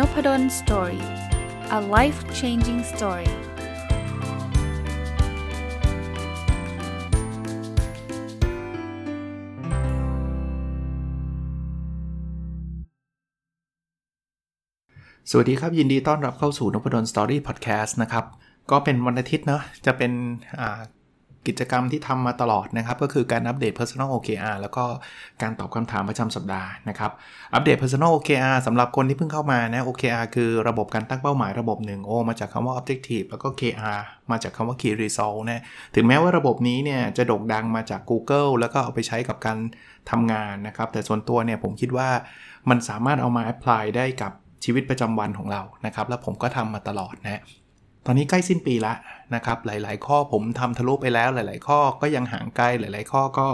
Nopadol Story a life changing story สวัสดีครับ ยินดีต้อนรับเข้าสู่นพดล Story พอดแคสต์นะครับ ก็เป็นวันอาทิตย์เนาะจะเป็น กิจกรรมที่ทำมาตลอดนะครับ ก็คือการอัปเดต Personal OKR แล้วก็การตอบคำถามประจำสัปดาห์นะครับ อัปเดต Personal OKR สำหรับคนที่เพิ่งเข้ามานะ OKR คือระบบการตั้งเป้าหมายระบบหนึ่ง O มาจากคำว่า Objective แล้วก็ KR มาจากคำว่า Key Result นะถึงแม้ว่าระบบนี้เนี่ยจะโด่งดังมาจาก Google แล้วก็เอาไปใช้กับการทำงานนะครับ แต่ส่วนตัวเนี่ยผมคิดว่ามันสามารถเอามา apply ได้กับชีวิตประจำวันของเรานะครับ แล้วผมก็ทำมาตลอดนะ อนนี้ใกล้สิ้นปีแล้วนะครับ หลาย ๆ ข้อผมทำทะลุไปแล้ว หลาย ๆ ข้อก็ยังห่างไกล หลาย ๆ ข้อก็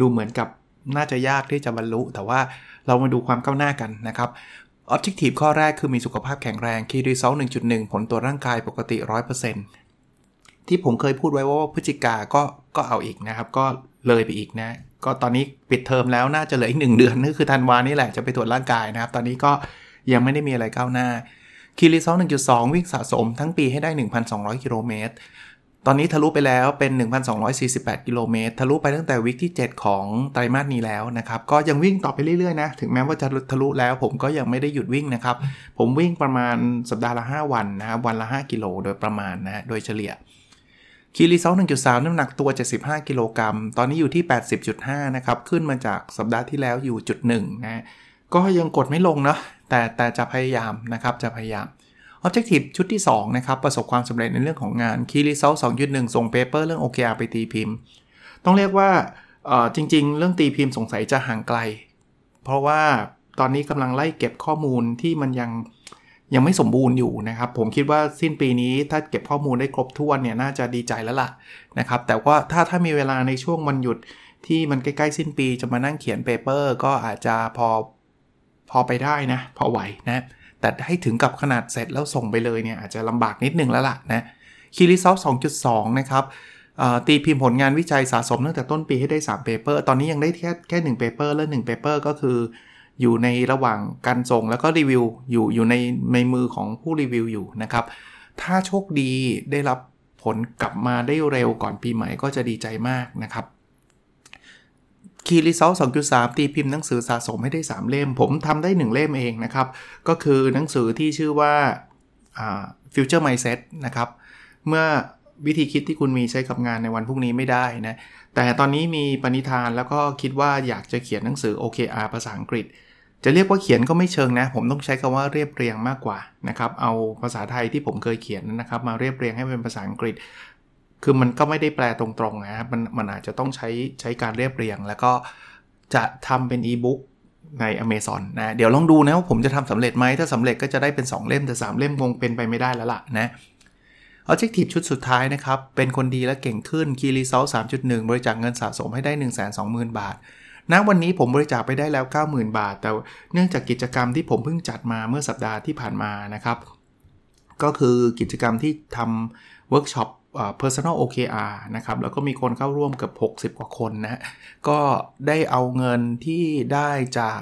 ดูเหมือนกับน่าจะยากที่จะบรรลุ แต่ว่าเรามาดูความก้าวหน้ากันนะครับ Objective ข้อแรกคือมีสุขภาพแข็งแรง Key Result 1.1 ผลตัวร่างกายปกติ 100%ที่ผมเคยพูดไว้ว่าพฤศจิกาก็ก็เอาอีกนะครับ ก็เลยไปอีกนะ ก็ตอนนี้ปิดเทอมแล้วน่าจะเหลืออีก1เดือนนั่นคือธันวานี่แหละจะไปตรวจร่างกายนะครับ ตอนนี้ก็ยังไม่ได้มีอะไรก้าวหน้า คีรีซอล1.2 วิ่งสะสมทั้งปีให้ได้ 1,200 กิโลเมตร ตอนนี้ทะลุไปแล้วเป็น 1,248 กิโลเมตร ทะลุไปตั้งแต่วิกที่ 7 ของไตรมาสนี้แล้วนะครับ ก็ยังวิ่งต่อไปเรื่อยๆนะ ถึงแม้ว่าจะทะลุแล้วผมก็ยังไม่ได้หยุดวิ่งนะครับ ผมวิ่งประมาณสัปดาห์ละ 5 วันนะครับ วันละ 5 กิโลโดยประมาณนะ โดยเฉลี่ยคีรีซอล1.3 น้ำหนักตัว 75 กิโลกรัม ตอนนี้อยู่ที่ 80.5 นะครับ ขึ้นมาจากสัปดาห์ที่แล้วอยู่จุด1นะ ก็ยังกดไม่ลงเนาะ แต่แต่จะพยายามนะครับจะพยายาม Objective ชุดที่2นะครับประสบความสำเร็จในเรื่องของงาน Key Result 2.1 ส่งเปเปอร์เรื่อง OKR ไปตีพิมพ์ ต้องเรียกว่าจริง ๆ เรื่องตีพิมพ์สงสัยจะห่างไกล เพราะว่าตอนนี้กำลังไล่เก็บข้อมูลที่มันยังยังไม่สมบูรณ์อยู่นะครับ ผมคิดว่าสิ้นปีนี้ถ้าเก็บข้อมูลได้ครบถ้วนเนี่ยน่าจะดีใจแล้วล่ะนะครับ แต่ว่าถ้าถ้ามีเวลาในช่วงวันหยุดที่มันใกล้ ๆ สิ้นปีจะมานั่งเขียนเปเปอร์ก็อาจจะพอ พอไปได้นะ พอไหวนะ แต่ให้ถึงกับขนาดเสร็จแล้วส่งไปเลยเนี่ยอาจจะลำบากนิดนึงแล้วล่ะนะ Key Result 2.2 นะครับตีพิมพ์ผลงานวิจัยสะสมตั้งแต่ต้นปีให้ได้3 paper ตอนนี้ยังได้แค่แค่1 paper และ1 paper ก็คือ อยู่ในระหว่างการส่งแล้วก็รีวิวอยู่อยู่ในในมือของผู้รีวิวอยู่นะครับ ถ้าโชคดีได้รับผลกลับมาได้เร็วก่อนปีใหม่ก็จะดีใจมากนะครับ คีรีเซลสองจุดสามตีพิมพ์หนังสือสะสมให้ได้ 3 เล่ม ผมทำได้ 1 เล่มเองนะครับ ก็คือหนังสือที่ชื่อว่า Future Mindset นะครับ เมื่อวิธีคิดที่คุณมีใช้กับงานในวันพรุ่งนี้ไม่ได้นะ แต่ตอนนี้มีปณิธานแล้วก็คิดว่าอยากจะเขียนหนังสือ OKR ภาษาอังกฤษ จะเรียกว่าเขียนก็ไม่เชิงนะ ผมต้องใช้คำว่าเรียบเรียงมากกว่านะครับ เอาภาษาไทยที่ผมเคยเขียนนะครับ มาเรียบเรียงให้เป็นภาษาอังกฤษ คือมันก็ไม่ได้แปลตรงๆนะครับมันมันอาจจะต้องใช้ใช้การเรียบเรียง แล้วก็จะทำเป็นอีบุ๊กใน Amazon นะเดี๋ยวลองดูนะว่าผมจะทำสำเร็จไหมถ้าสำเร็จก็จะได้เป็น 2 เล่มแต่ 3 เล่มคงเป็นไปไม่ได้แล้วล่ะนะ Objective ชุดสุดท้ายนะครับ เป็นคนดีและเก่งขึ้น Key Result 3.1 บริจาคเงินสะสมให้ได้ 120,000 บาทณวันนี้ผมบริจาคไปได้แล้ว 90,000 บาท แต่เนื่องจากกิจกรรมที่ผมเพิ่งจัดมาเมื่อสัปดาห์ที่ผ่านมานะครับ ก็คือกิจกรรมที่ทำเวิร์กช็อป personal OKR นะครับ แล้วก็มีคนเข้าร่วมเกือบ60 กว่าคนนะ ก็ได้เอาเงินที่ได้จาก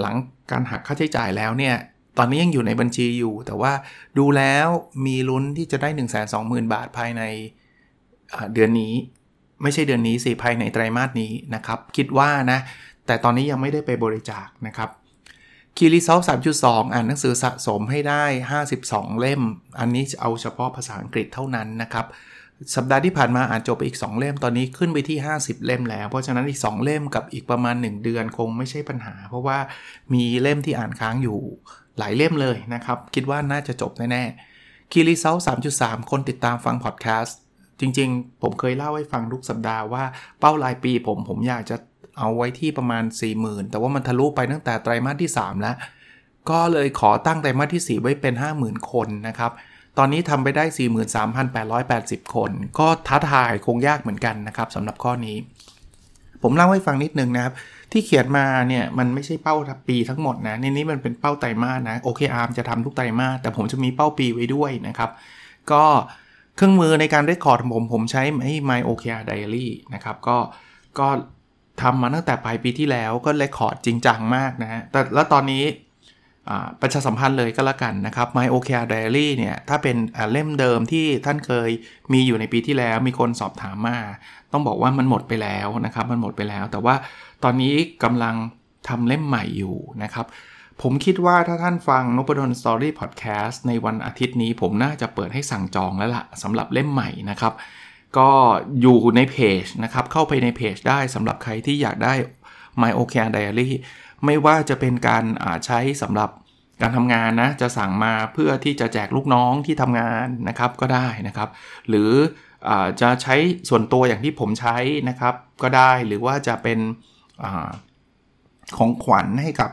หลังการหักค่าใช้จ่ายแล้วเนี่ย ตอนนี้ยังอยู่ในบัญชีอยู่ แต่ว่าดูแล้วมีลุ้นที่จะได้ 120,000 บาทภายในเดือนนี้ ไม่ใช่เดือนนี้สิภายในไตรมาสนี้นะครับ คิดว่านะ แต่ตอนนี้ยังไม่ได้ไปบริจาคนะครับ Key Result สามจุดสองอ่านหนังสือสะสมให้ได้ 52 เล่ม อันนี้เอาเฉพาะภาษาอังกฤษเท่านั้นนะครับ สัปดาห์ที่ผ่านมาอ่านจบไปอีก 2 เล่มตอนนี้ขึ้นไปที่ 50 เล่มแล้ว เพราะฉะนั้นอีก 2 เล่มกับอีกประมาณ 1 เดือนคงไม่ใช่ปัญหา เพราะว่ามีเล่มที่อ่านค้างอยู่หลายเล่มเลยนะครับ คิดว่าน่าจะจบแน่ๆ Key Result สามจุดสามคนติดตามฟังพอดแคสต์จริงๆ ผมเคยเล่าให้ฟังทุกสัปดาห์ว่าเป้ารายปีผมผมอยากจะ เอาไว้ที่ประมาณ 40,000 แต่ว่ามันทะลุไปตั้งแต่ไตรมาสที่ 3 แล้ว ก็เลยขอตั้งไตรมาสที่ 4 ไว้เป็น 50,000 คนนะครับ ตอนนี้ทำไปได้ 43,880 คน ก็ท้าทายคงยากเหมือนกันนะครับสำหรับข้อนี้ ผมเล่าให้ฟังนิดนึงนะครับ ที่เขียนมาเนี่ยมันไม่ใช่เป้าปีทั้งหมดนะในนี้มันเป็นเป้าไตรมาสนะโอเคอาร์มจะทำทุกไตรมาสแต่ผมจะมีเป้าปีไว้ด้วยนะครับ ก็เครื่องมือในการเรคคอร์ดผมผมใช้ไอ้ My OKR Diary นะครับก็ก็ ทำมาตั้งแต่ปลายปีที่แล้วก็เลคคอร์ดจริงจังมากนะฮะ แต่แล้วตอนนี้ประชาสัมพันธ์เลยก็แล้วกันนะครับ My OKR Diary เนี่ย ถ้าเป็นเล่มเดิมที่ท่านเคยมีอยู่ในปีที่แล้ว มีคนสอบถามมา ต้องบอกว่ามันหมดไปแล้วนะครับ มันหมดไปแล้ว แต่ว่าตอนนี้กำลังทำเล่มใหม่อยู่นะครับ ผมคิดว่าถ้าท่านฟังนพดลสตอรี่พอดแคสต์ในวันอาทิตย์นี้ ผมน่าจะเปิดให้สั่งจองแล้วละ่ะสำหรับเล่มใหม่นะครับ ก็อยู่ในเพจนะครับ เข้าไปในเพจได้สำหรับใครที่อยากได้ My OKR Diary ไม่ว่าจะเป็นการใช้สำหรับการทำงานนะ จะสั่งมาเพื่อที่จะแจกลูกน้องที่ทำงานนะครับก็ได้นะครับ หรืออจะใช้ส่วนตัวอย่างที่ผมใช้นะครับ ก็ได้หรือว่าจะเป็นอของขวัญให้กับ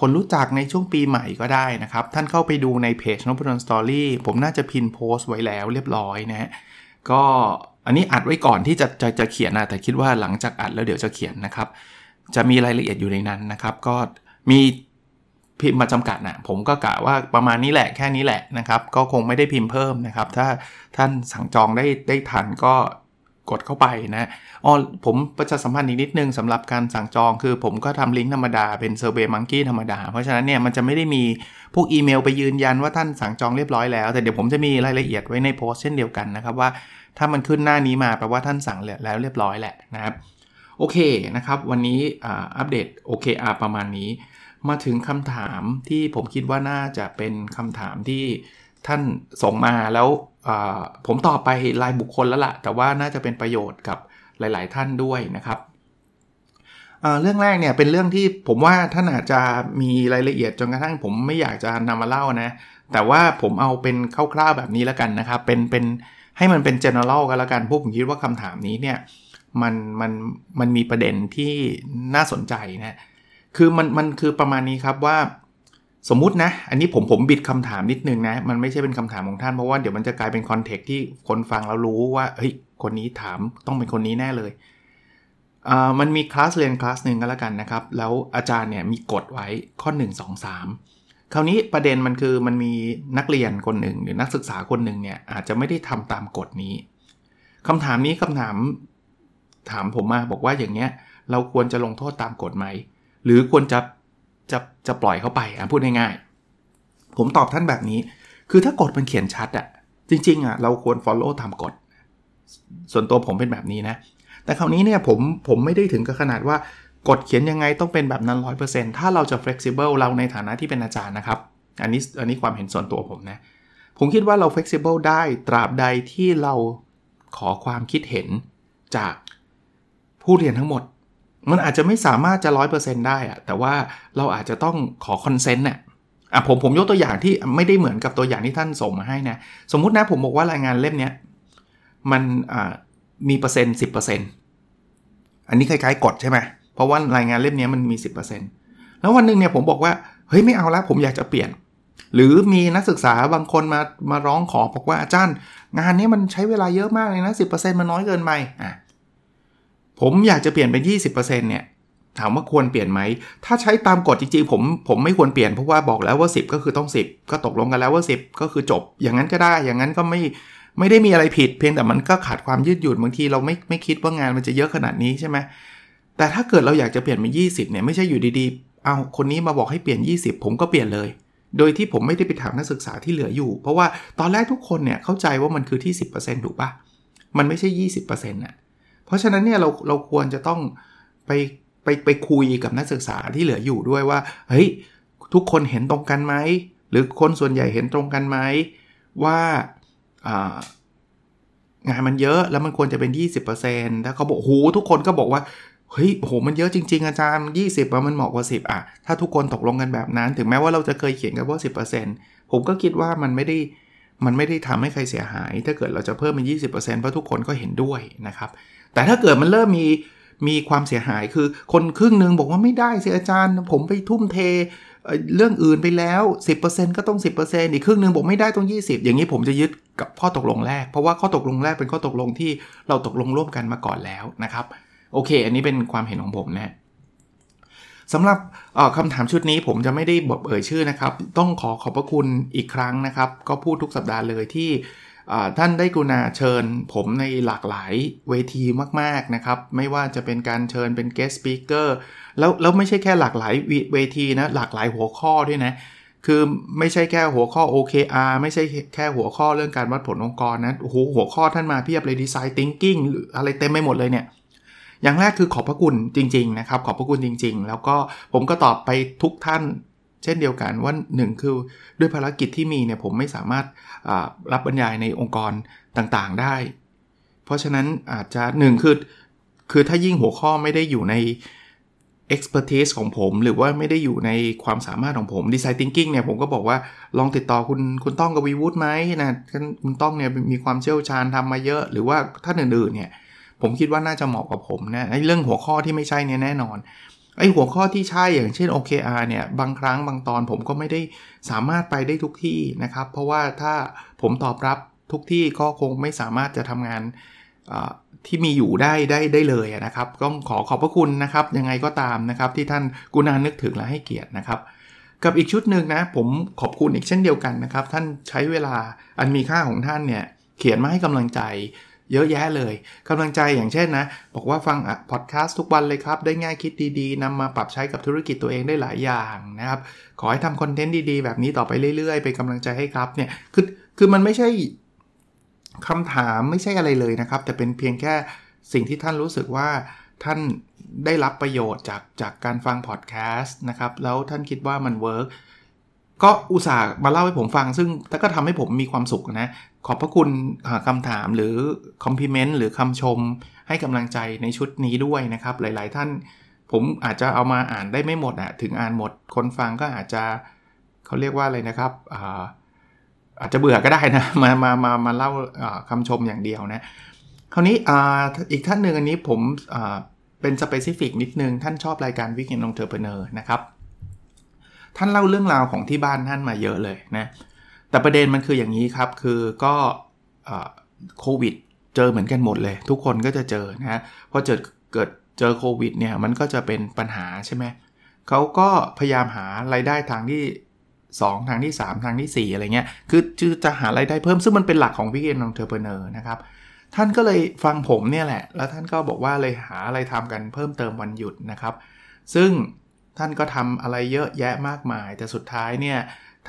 คนรู้จักในช่วงปีใหม่ก็ได้นะครับ ท่านเข้าไปดูในเพจนพดลสตอรี่ผมน่าจะพินโพสต์ไว้แล้วเรียบร้อยนะฮะ ก็อันนี้อัดไว้ก่อนที่จะจะจะเขียนนะแต่คิดว่าหลังจากอัดแล้วเดี๋ยวจะเขียนนะครับ จะมีรายละเอียดอยู่ในนั้นนะครับ ก็มีพิมพ์มาจำกัดนะผมก็กะว่าประมาณนี้แหละแค่นี้แหละนะครับ ก็คงไม่ได้พิมพ์เพิ่มนะครับ ถ้าท่านสั่งจองได้ได้ทันก็ กดเข้าไปนะอ๋อผมประชาสัมพันธ์อีกนิดนึงสำหรับการสั่งจองคือผมก็ทำลิงก์ธรรมดาเป็น Survey Monkey ธรรมดา เพราะฉะนั้นเนี่ยมันจะไม่ได้มีพวกอีเมลไปยืนยันว่าท่านสั่งจองเรียบร้อยแล้ว แต่เดี๋ยวผมจะมีรายละเอียดไว้ในโพสเช่นเดียวกันนะครับว่าถ้ามันขึ้นหน้านี้มาแปลว่าท่านสั่งแล้วเรียบร้อยแหละนะครับโอเคนะครับ วันนี้อัปเดต OKR ประมาณนี้ มาถึงคำถามที่ผมคิดว่าน่าจะเป็นคำถามที่ ท่านส่งมาแล้วผมตอบไปรายบุคคลแล้วละ่ะ แต่ว่าน่าจะเป็นประโยชน์กับหลาย ๆ ท่านด้วยนะครับเรื่องแรกเนี่ยเป็นเรื่องที่ผมว่าท่านอาจจะมีรายละเอียดจนกระทั่งผมไม่อยากจะนำมาเล่านะ แต่ว่าผมเอาเป็นคร่าวๆแบบนี้แล้วกันนะครับ เป็นเป็นให้มันเป็น general กันแล้วกันพวกผมคิดว่าคำถามนี้เนี่ยมันมันมันมีประเด็นที่น่าสนใจนะคือมันมันคือประมาณนี้ครับว่า สมมุตินะ อันนี้ผมผมบิดคำถามนิดนึงนะ มันไม่ใช่เป็นคำถามของท่านเพราะว่าเดี๋ยวมันจะกลายเป็นคอนเทกต์ที่คนฟังแล้วรู้ว่าเฮ้ยคนนี้ถามต้องเป็นคนนี้แน่เลยอ่ามันมีคลาสเรียนคลาสหนึ่งก็แล้วกันนะครับ แล้วอาจารย์เนี่ยมีกฎไว้ข้อ 1 2 3 คราวนี้ประเด็นมันคือมันมีนักเรียนคนหนึ่งหรือนักศึกษาคนหนึ่งเนี่ยอาจจะไม่ได้ทำตามกฎนี้คำถามนี้คำถามถามผมมาบอกว่าอย่างเนี้ยเราควรจะลงโทษตามกฎไหมหรือควรจะ จะจะปล่อยเขาไปอะพูดง่ายๆ ผมตอบท่านแบบนี้ คือถ้ากฎมันเขียนชัดอะจริงๆอะเราควร follow ตามกฎ ส่วนตัวผมเป็นแบบนี้นะ แต่คราวนี้เนี่ยผมผมไม่ได้ถึงกับขนาดว่ากฎเขียนยังไงต้องเป็นแบบนั้น 100%ถ้าเราจะ flexible เราในฐานะที่เป็นอาจารย์นะครับ อันนี้อันนี้ความเห็นส่วนตัวผมนะ ผมคิดว่าเรา flexible ได้ตราบใดที่เราขอความคิดเห็นจากผู้เรียนทั้งหมด มันอาจจะไม่สามารถจะร้อยเปอร์เซ็นต์ได้อะแต่ว่าเราอาจจะต้องขอคอนเซนต์น่ะอะผมผมยกตัวอย่างที่ไม่ได้เหมือนกับตัวอย่างที่ท่านส่งมาให้นะ สมมุตินะผมบอกว่ารายงานเล่มเนี้ยมันอ่ามีเปอร์เซ็นต์สิบเปอร์เซ็นต์อันนี้คล้ายๆกฎใช่ไหมเพราะว่ารายงานเล่มนี้มันมี 10%แล้ววันหนึ่งเนี่ยผมบอกว่าเฮ้ยไม่เอาล้วผมอยากจะเปลี่ยน หรือมีนักศึกษาบางคนมามาร้องขอบอกว่าอาจารย์ งานนี้มันใช้เวลาเยอะมากเลยนะสิมันน้อยเกินไปอะ ผมอยากจะเปลี่ยนเป็น 20%เนี่ยถามว่าควรเปลี่ยนไหม ถ้าใช้ตามกฎจริงๆ ผมผมไม่ควรเปลี่ยนเพราะว่าบอกแล้วว่า 10 ก็คือต้อง 10 ก็ตกลงกันแล้วว่า 10 ก็คือจบ อย่างนั้นก็ได้ อย่างนั้นก็ไม่ไม่ได้มีอะไรผิด เพียงแต่มันก็ขาดความยืดหยุ่นบางทีเราไม่ไม่คิดว่างานมันจะเยอะขนาดนี้ใช่ไหมแต่ถ้าเกิดเราอยากจะเปลี่ยนเป็น20 เนี่ยไม่ใช่อยู่ดีๆ เอาคนนี้มาบอกให้เปลี่ยน 20 ผมก็เปลี่ยนเลย โดยที่ผมไม่ได้ไปถามนักศึกษาที่เหลืออยู่ เพราะว่าตอนแรกทุกคนเนี่ยเข้าใจว่ามันคือที่ 10%ถูกปะมันไม่ใช่ 20%น่ะ เพราะฉะนั้นเนี่ยเราเราควรจะต้องไปไปไปคุยกับนักศึกษาที่เหลืออยู่ด้วยว่าเฮ้ยทุกคนเห็นตรงกันไหมหรือคนส่วนใหญ่เห็นตรงกันไหมว่างานมันเยอะแล้วมันควรจะเป็น 20%ถ้าเขาบอกโหทุกคนก็บอกว่าเฮ้ยโหมันเยอะจริง ๆ อาจารย์ 20มันเหมาะกว่า 10 อะ ถ้าทุกคนตกลงกันแบบนั้น ถึงแม้ว่าเราจะเคยเขียนกันว่า 10%ผมก็คิดว่ามันไม่ได้มันไม่ได้ทำให้ใครเสียหาย ถ้าเกิดเราจะเพิ่มเป็น 20%เพราะทุกคนก็เห็นด้วยนะครับ แต่ถ้าเกิดมันเริ่มมีมีความเสียหายคือคนครึ่งหนึ่งบอกว่าไม่ได้เสียอาจารย์ ผมไปทุ่มเทเรื่องอื่นไปแล้ว 10%ก็ต้อง 10%อีกครึ่งหนึ่งบอกไม่ได้ต้อง 20 อย่างนี้ผมจะยึดกับข้อตกลงแรก เพราะว่าข้อตกลงแรกเป็นข้อตกลงที่เราตกลงร่วมกันมาก่อนแล้วนะครับ โอเค อันนี้เป็นความเห็นของผมนะสำหรับคำถามชุดนี้ผมจะไม่ได้บอกเอ่ยชื่อนะครับ ต้องขอขอบพระคุณอีกครั้งนะครับ ก็พูดทุกสัปดาห์เลยที่ ท่านได้กุณาเชิญผมในหลากหลายเวทีมากๆนะครับ ไม่ว่าจะเป็นการเชิญเป็น guest speaker แล้วแล้วไม่ใช่แค่หลากหลายเวทีนะ หลากหลายหัวข้อด้วยนะ คือไม่ใช่แค่หัวข้อ OKR ไม่ใช่แค่หัวข้อเรื่องการวัดผลองค์กรนะโอ้โหหัวข้อท่านมาเพียบเลย design thinking หรืออะไรเต็มไปหมดเลยเนี่ยอย่างแรกคือขอบพระคุณจริง ๆ นะครับ ขอบพระคุณจริง ๆ แล้วก็ผมก็ตอบไปทุกท่าน เช่นเดียวกันว่าหนึ่งคือด้วยภารกิจที่มีเนี่ยผมไม่สามารถรับบรรยายในองค์กรต่างๆได้ เพราะฉะนั้นอาจจะหนึ่งคือ คือถ้ายิ่งหัวข้อไม่ได้อยู่ใน expertise ของผม หรือว่าไม่ได้อยู่ในความสามารถของผม design thinking เนี่ยผมก็บอกว่าลองติดต่อคุณคุณต้องกับวีวูดไหมนะคุณต้องเนี่ยมีความเชี่ยวชาญทำมาเยอะ หรือว่าท่านอื่นๆเนี่ยผมคิดว่าน่าจะเหมาะกับผมนะเรื่องหัวข้อที่ไม่ใช่เนี่ยแน่นอน ไอ้หัวข้อที่ใช่อย่างเช่น OKR เนี่ยบางครั้งบางตอนผมก็ไม่ได้สามารถไปได้ทุกที่นะครับ เพราะว่าถ้าผมตอบรับทุกที่ก็คงไม่สามารถจะทำงานที่มีอยู่ได้ได้ได้เลยนะครับก็ขอขอบพระคุณนะครับ ยังไงก็ตามนะครับ ที่ท่านกุณานึกถึงและให้เกียรตินะครับ กับอีกชุดหนึ่งนะผมขอบคุณอีกเช่นเดียวกันนะครับ ท่านใช้เวลาอันมีค่าของท่านเนี่ยเขียนมาให้กำลังใจ เยอะแยะเลยกำลังใจอย่างเช่นนะ บอกว่าฟังพอดแคสต์ทุกวันเลยครับ ได้ง่ายคิดดีๆนำมาปรับใช้กับธุรกิจตัวเองได้หลายอย่างนะครับ ขอให้ทำ content ดีๆ แบบนี้ต่อไปเรื่อยๆ เป็นกำลังใจให้ครับเนี่ยคือคือมันไม่ใช่คำถามไม่ใช่อะไรเลยนะครับ แต่เป็นเพียงแค่สิ่งที่ท่านรู้สึกว่าท่านได้รับประโยชน์จากจากการฟังพอดแคสต์นะครับ แล้วท่านคิดว่ามัน work ก็อุตส่าห์มาเล่าให้ผมฟัง ซึ่งแต่ก็ทำให้ผมมีความสุขนะ ขอบพระคุณคำถามหรือ compliment หรือคำชมให้กำลังใจในชุดนี้ด้วยนะครับ หลาย ๆ ท่านผมอาจจะเอามาอ่านได้ไม่หมดอะถึงอ่านหมด คนฟังก็อาจจะเขาเรียกว่าอะไรนะครับอาอาจจะเบื่อก็ได้นะ มามามามาเล่าคำชมอย่างเดียวนะ คราวนี้ออีกท่านหนึ่งอันนี้ผมเป็น specific นิดนึง ท่านชอบรายการ Weekend Entrepreneur นะครับ ท่านเล่าเรื่องราวของที่บ้านท่านมาเยอะเลยนะ แต่ประเด็นมันคืออย่างนี้ครับ คือก็โควิดเจอเหมือนกันหมดเลย ทุกคนก็จะเจอนะพอเจอเกิดเจอโควิดเนี่ยมันก็จะเป็นปัญหาใช่ไหมเขาก็พยายามหารายได้ทางที่ 2 ทางที่ 3 ทางที่ 4 อะไรเงี้ย คือจะหารายได้เพิ่มซึ่งมันเป็นหลักของ Weekend Entrepreneur นะครับ ท่านก็เลยฟังผมเนี่ยแหละ แล้วท่านก็บอกว่าเลยหาอะไรทำกันเพิ่มเติมวันหยุดนะครับ ซึ่ง ท่านก็ทำอะไรเยอะแยะมากมาย แต่สุดท้ายเนี่ย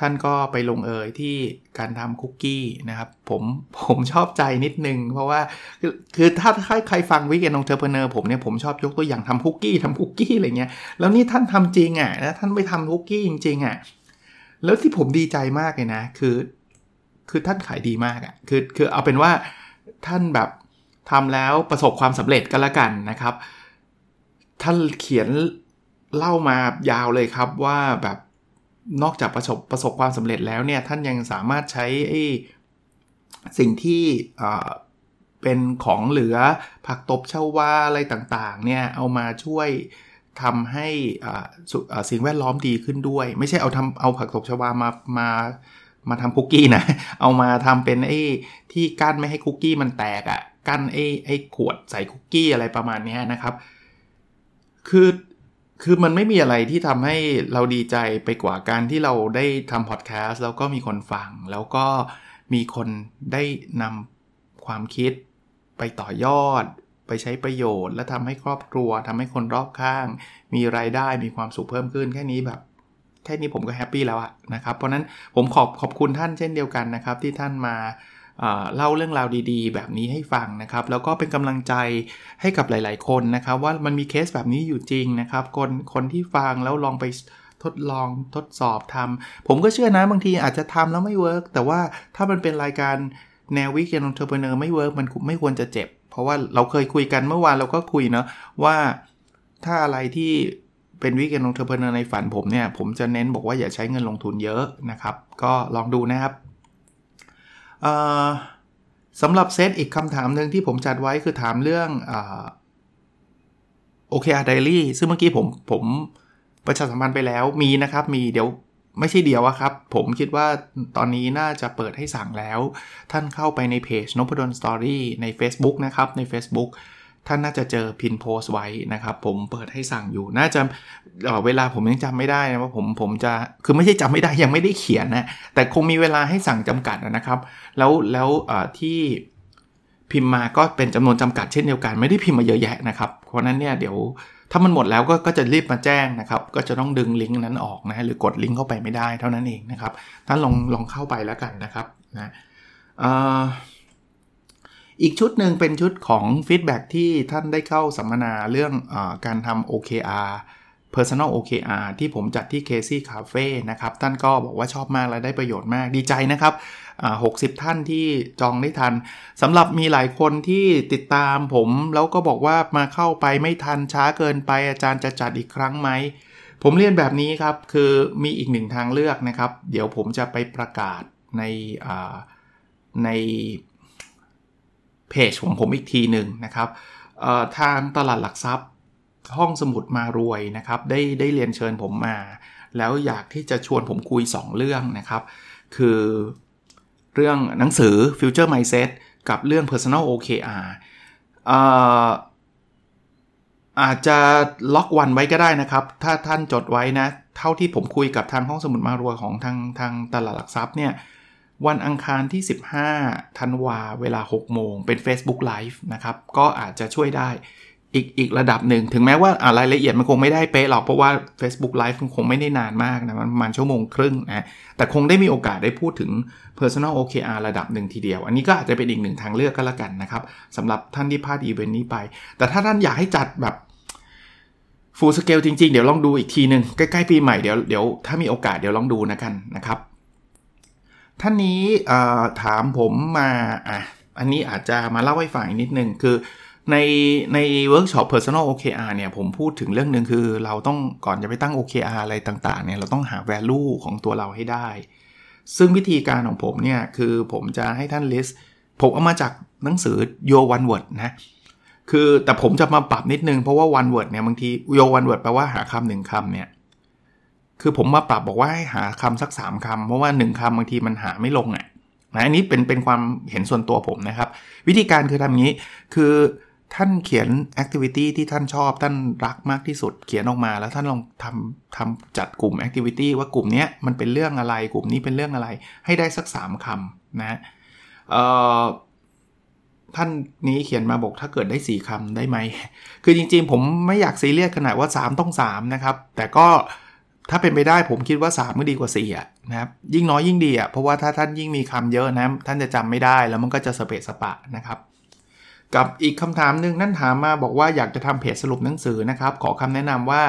ท่านก็ไปลงเอยที่การทำคุกกี้นะครับ ผมผมชอบใจนิดนึง เพราะว่าคือคือถ้าใครฟัง Weekend Entrepreneur ผมเนี่ยผมชอบยกตัวอย่างทำคุกกี้ทำคุกกี้อะไรเงี้ยแล้วนี่ท่านทำจริงอะ่ะแล้วท่านไปทำคุกกี้จริงๆอะ่ะแล้วที่ผมดีใจมากเลยนะ คือ คือท่านขายดีมากอะ่ะคือคือเอาเป็นว่าท่านแบบทำแล้วประสบความสำเร็จกันละกันนะครับ ท่านเขียน เล่ามายาวเลยครับว่าแบบนอกจากประสบประสบความสำเร็จแล้วเนี่ย ท่านยังสามารถใช้สิ่งที่เป็นของเหลือผักตบชาวาอะไรต่างๆ เนี่ย เอามาช่วยทำให้สิ่งแวดล้อมดีขึ้นด้วย ไม่ใช่เอาทำเอาผักตบชวามามามาทำคุกกี้นะ เอามาทำเป็นไอ้ที่กั้นไม่ให้คุกกี้มันแตกอะ่ะกั้นไอ้ไอ้ขวดใส่คุกกี้อะไรประมาณนี้นะครับ คือ คือมันไม่มีอะไรที่ทำให้เราดีใจไปกว่าการที่เราได้ทำพอดแคสต์แล้วก็มีคนฟัง แล้วก็มีคนได้นำความคิดไปต่อยอด ไปใช้ประโยชน์ และทำให้ครอบครัวทำให้คนรอบข้าง มีรายได้มีความสุขเพิ่มขึ้นแค่นี้แบบแค่นี้ผมก็ happy แล้วอะนะครับ เพราะนั้นผมขอบขอบคุณท่านเช่นเดียวกันนะครับ ที่ท่านมา เล่าเรื่องราวดีๆ แบบนี้ให้ฟังนะครับ แล้วก็เป็นกำลังใจให้กับหลาย ๆ คนนะครับ ว่ามันมีเคสแบบนี้อยู่จริงนะครับ คนคนที่ฟังแล้วลองไปทดลองทดสอบทำผมก็เชื่อนะบางทีอาจจะทำแล้วไม่ work แต่ว่าถ้ามันเป็นรายการแนว Weekend Entrepreneur ไม่ work มันไม่ควรจะเจ็บ เพราะว่าเราเคยคุยกันเมื่อวานเราก็คุยเนาะว่าถ้าอะไรที่เป็น Weekend Entrepreneur ในฝันผมเนี่ย ผมจะเน้นบอกว่าอย่าใช้เงินลงทุนเยอะนะครับ ก็ลองดูนะครับ สำหรับเซตอีกคำถามหนึ่งที่ผมจัดไว้คือถามเรื่อง OKR Diary ซึ่งเมื่อกี้ผมผมประชาสัมพันธ์ไปแล้วมีนะครับมีเดี๋ยวไม่ใช่เดียวครับ ผมคิดว่าตอนนี้น่าจะเปิดให้สั่งแล้ว ท่านเข้าไปในเพจนพดล Story ใน Facebook นะครับ ใน Facebook ท่านน่าจะเจอ pin post ไว้นะครับ ผมเปิดให้สั่งอยู่ น่าจะเวลาผมยังจำไม่ได้นะว่าผมผมจะคือไม่ใช่จำไม่ได้ยังไม่ได้เขียนนะแต่คงมีเวลาให้สั่งจำกัดนะครับ แล้วแล้วที่พิมพ์มาก็เป็นจำนวนจำกัดเช่นเดียวกันไม่ได้พิมพ์มาเยอะแยะนะครับ เพราะนั้นเนี่ยเดี๋ยวถ้ามันหมดแล้วก็ก็จะรีบมาแจ้งนะครับ ก็จะต้องดึงลิงก์นั้นออกนะหรือกดลิงก์เข้าไปไม่ได้เท่านั้นเองนะครับท่านลองลองเข้าไปแล้วกันนะครับนะอี อีกชุดหนึ่งเป็นชุดของฟีดแบ็ที่ท่านได้เข้าสัมมนาเรื่องอการทำ OKR Personal OKR ที่ผมจัดที่ Casey Cafe นะครับ ท่านก็บอกว่าชอบมากและได้ประโยชน์มากดีใจนะครับ60 ท่านที่จองได้ทันสำหรับมีหลายคนที่ติดตามผม แล้วก็บอกว่ามาเข้าไปไม่ทันช้าเกินไปอาจารย์จะจัดอีกครั้งไหม ผมเรียนแบบนี้ครับ คือมีอีกหนึ่งทางเลือกนะครับ เดี๋ยวผมจะไปประกาศในใน เพจของผมอีกทีหนึ่งนะครับทางตลาดหลักทรัพย์ห้องสมุดมารวยนะครับได้ได้เรียนเชิญผมมา แล้วอยากที่จะชวนผมคุย 2 เรื่องนะครับ คือเรื่องหนังสือ Future Mindset กับเรื่อง Personal OKR อาจจะล็อกวันไว้ก็ได้นะครับ ถ้าท่านจดไว้นะ เท่าที่ผมคุยกับทางห้องสมุดมารวยของทางทางตลาดหลักทรัพย์เนี่ย วันอังคารที่ 15ธันวาเวลา 6 โมง เป็น Facebook Live นะครับ ก็อาจจะช่วยได้อีกอีกระดับหนึ่ง ถึงแม้ว่ารายละเอียดมันคงไม่ได้เป๊ะหรอกเพราะว่า Facebook Live คงไม่ได้นานมากนะ มันประมาณชั่วโมงครึ่งนะแต่คงได้มีโอกาสได้พูดถึง Personal OKR ระดับหนึ่งทีเดียว อันนี้ก็อาจจะเป็นอีกหนึ่งทางเลือกก็แล้วกันนะครับสำหรับท่านที่พลาดอีเวนต์นี้ไป แต่ถ้าท่านอยากให้จัดแบบฟูลสเกลจริงๆ เดี๋ยวลองดูอีกทีหนึ่งใกล้ๆปีใหม่เดี๋ยวเดี๋ยวถ้ามีโอกาสเดี๋ยวลองดูนะกันนะครับ ท่านนี้ถามผมมาอะอันนี้อาจจะมาเล่าให้ฟังนิดนึงคือในในเวิร์กช็อป Personal OKR เนี่ยผมพูดถึงเรื่องหนึ่งคือเราต้องก่อนจะไปตั้ง OKR อะไรต่างๆเนี่ยเราต้องหา value ของตัวเราให้ได้ ซึ่งวิธีการของผมเนี่ยคือผมจะให้ท่าน list ผมเอามาจากหนังสือ Your One Word นะคือแต่ผมจะมาปรับนิดนึงเพราะว่า one word เนี่ยบางที your one word แปลว่าหาคำหนึ่งคำเนี่ย คือผมมาปรับบอกว่าให้หาคำสัก 3คำเพราะว่า 1คำบางทีมันหาไม่ลงอะนะอันนี้เป็นเป็นความเห็นส่วนตัวผมนะครับ วิธีการคือทำงี้ คือท่านเขียนแอคทิวิตี้ที่ท่านชอบ ท่านรักมากที่สุด เขียนออกมาแล้วท่านลองทำทำจัดกลุ่มแอคทิวิตี้ว่ากลุ่มนี้มันเป็นเรื่องอะไรกลุ่มนี้เป็นเรื่องอะไร ให้ได้สัก 3คำนะท่านนี้เขียนมาบอกถ้าเกิดได้ 4คำได้ไหม คือจริงๆ ผมไม่อยากซีเรียสขนาดว่า 3 ต้อง 3 นะครับ แต่ก็ ถ้าเป็นไปได้ผมคิดว่า 3 ก็ดีกว่า4อะนะครับยิ่งน้อยยิ่งดีอะเพราะว่าถ้าท่านยิ่งมีคำเยอะนะท่านจะจำไม่ได้แล้วมันก็จะสเปะสปะนะครับ กับอีกคำถามหนึ่งนั่นถามมาบอกว่าอยากจะทำเพจสรุปหนังสือนะครับ ขอคำแนะนำว่า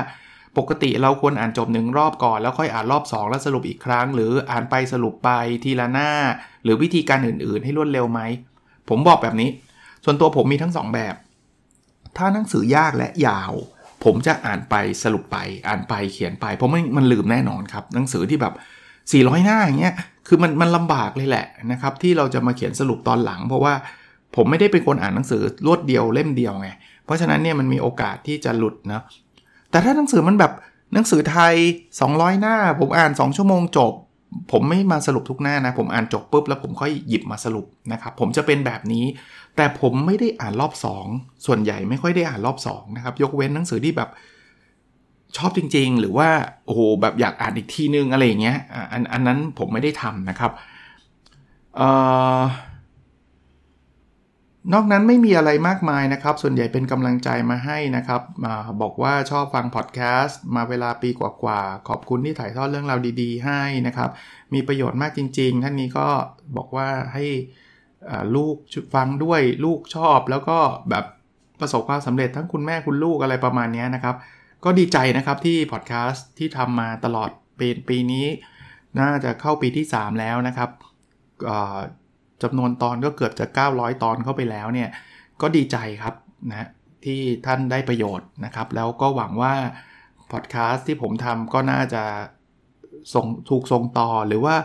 ปกติเราควรอ่านจบหนึ่งรอบก่อน แล้วค่อยอ่านรอบ 2 แล้วสรุปอีกครั้ง หรืออ่านไปสรุปไปทีละหน้า หรือวิธีการอื่นๆ ให้รวดเร็วไหม ผมบอกแบบนี้ ส่วนตัวผมมีทั้ง 2 แบบ ถ้าหนังสือยากและยาว ผมจะอ่านไปสรุปไปอ่านไปเขียนไป เพราะมันมันลืมแน่นอนครับ หนังสือที่แบบ 400 หน้าอย่างเงี้ยคือมันมันลำบากเลยแหละนะครับที่เราจะมาเขียนสรุปตอนหลัง เพราะว่าผมไม่ได้เป็นคนอ่านหนังสือรวดเดียวเล่มเดียวไงเพราะฉะนั้นเนี่ยมันมีโอกาสที่จะหลุดนะแต่ถ้าหนังสือมันแบบหนังสือไทย 200 หน้า ผมอ่าน 2 ชั่วโมงจบ ผมไม่มาสรุปทุกหน้านะ ผมอ่านจบปุ๊บแล้วผมค่อยหยิบมาสรุปนะครับ ผมจะเป็นแบบนี้ แต่ผมไม่ได้อ่านรอบ 2 ส่วนใหญ่ไม่ค่อยได้อ่านรอบ2นะครับ ยกเว้นหนังสือที่แบบชอบจริง ๆ หรือว่าโอ้โหแบบอยากอ่านอีกทีนึงอะไรอย่างเงี้ยอันอันนั้นผมไม่ได้ทำนะครับเอ่อ นอกนั้นไม่มีอะไรมากมายนะครับ ส่วนใหญ่เป็นกำลังใจมาให้นะครับมาบอกว่าชอบฟังพอดแคสต์มาเวลาปีกว่าๆ ขอบคุณที่ถ่ายทอดเรื่องราวดีๆ ให้นะครับ มีประโยชน์มากจริง ๆ ท่านนี้ก็บอกว่าให้ลูกฟังด้วยลูกชอบแล้วก็แบบประสบความสำเร็จทั้งคุณแม่คุณลูกอะไรประมาณนี้นะครับ ก็ดีใจนะครับที่พอดแคสต์ที่ทำมาตลอดปีปีนี้ น่าจะเข้าปีที่ 3 แล้วนะครับ จำนวนตอนก็เกือบจะ 900 ตอนเข้าไปแล้วเนี่ยก็ดีใจครับนะที่ท่านได้ประโยชน์นะครับ แล้วก็หวังว่าพอดแคสต์ที่ผมทำก็น่าจะส่งถูกส่งต่อหรือว่า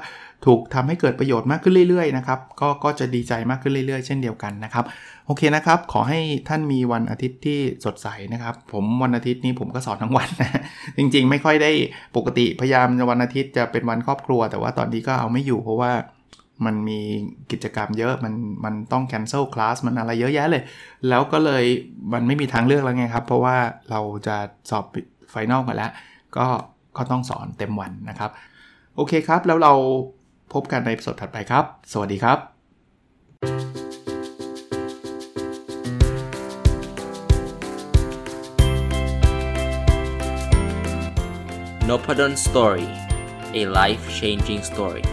ถูกทำให้เกิดประโยชน์มากขึ้นเรื่อยๆนะครับก็ก็จะดีใจมากขึ้นเรื่อยๆ เช่นเดียวกันนะครับ โอเคนะครับ ขอให้ท่านมีวันอาทิตย์ที่สดใสนะครับ ผมวันอาทิตย์นี้ผมก็สอนทั้งวันนะจริงๆ ไม่ค่อยได้ปกติพยายามวันอาทิตย์จะเป็นวันครอบครัว แต่ว่าตอนนี้ก็เอาไม่อยู่เพราะว่า มันมีกิจกรรมเยอะมันมันต้อง cancel class มันอะไรเยอะแยะเลย แล้วก็เลยมันไม่มีทางเลือกแล้วไงครับ เพราะว่าเราจะสอบไฟนอลมาแล้ว ก็ก็ต้องสอนเต็มวันนะครับ โอเคครับ แล้วเราพบกันในสดถัดไปครับ สวัสดีครับ n o p a d o n Story a life changing story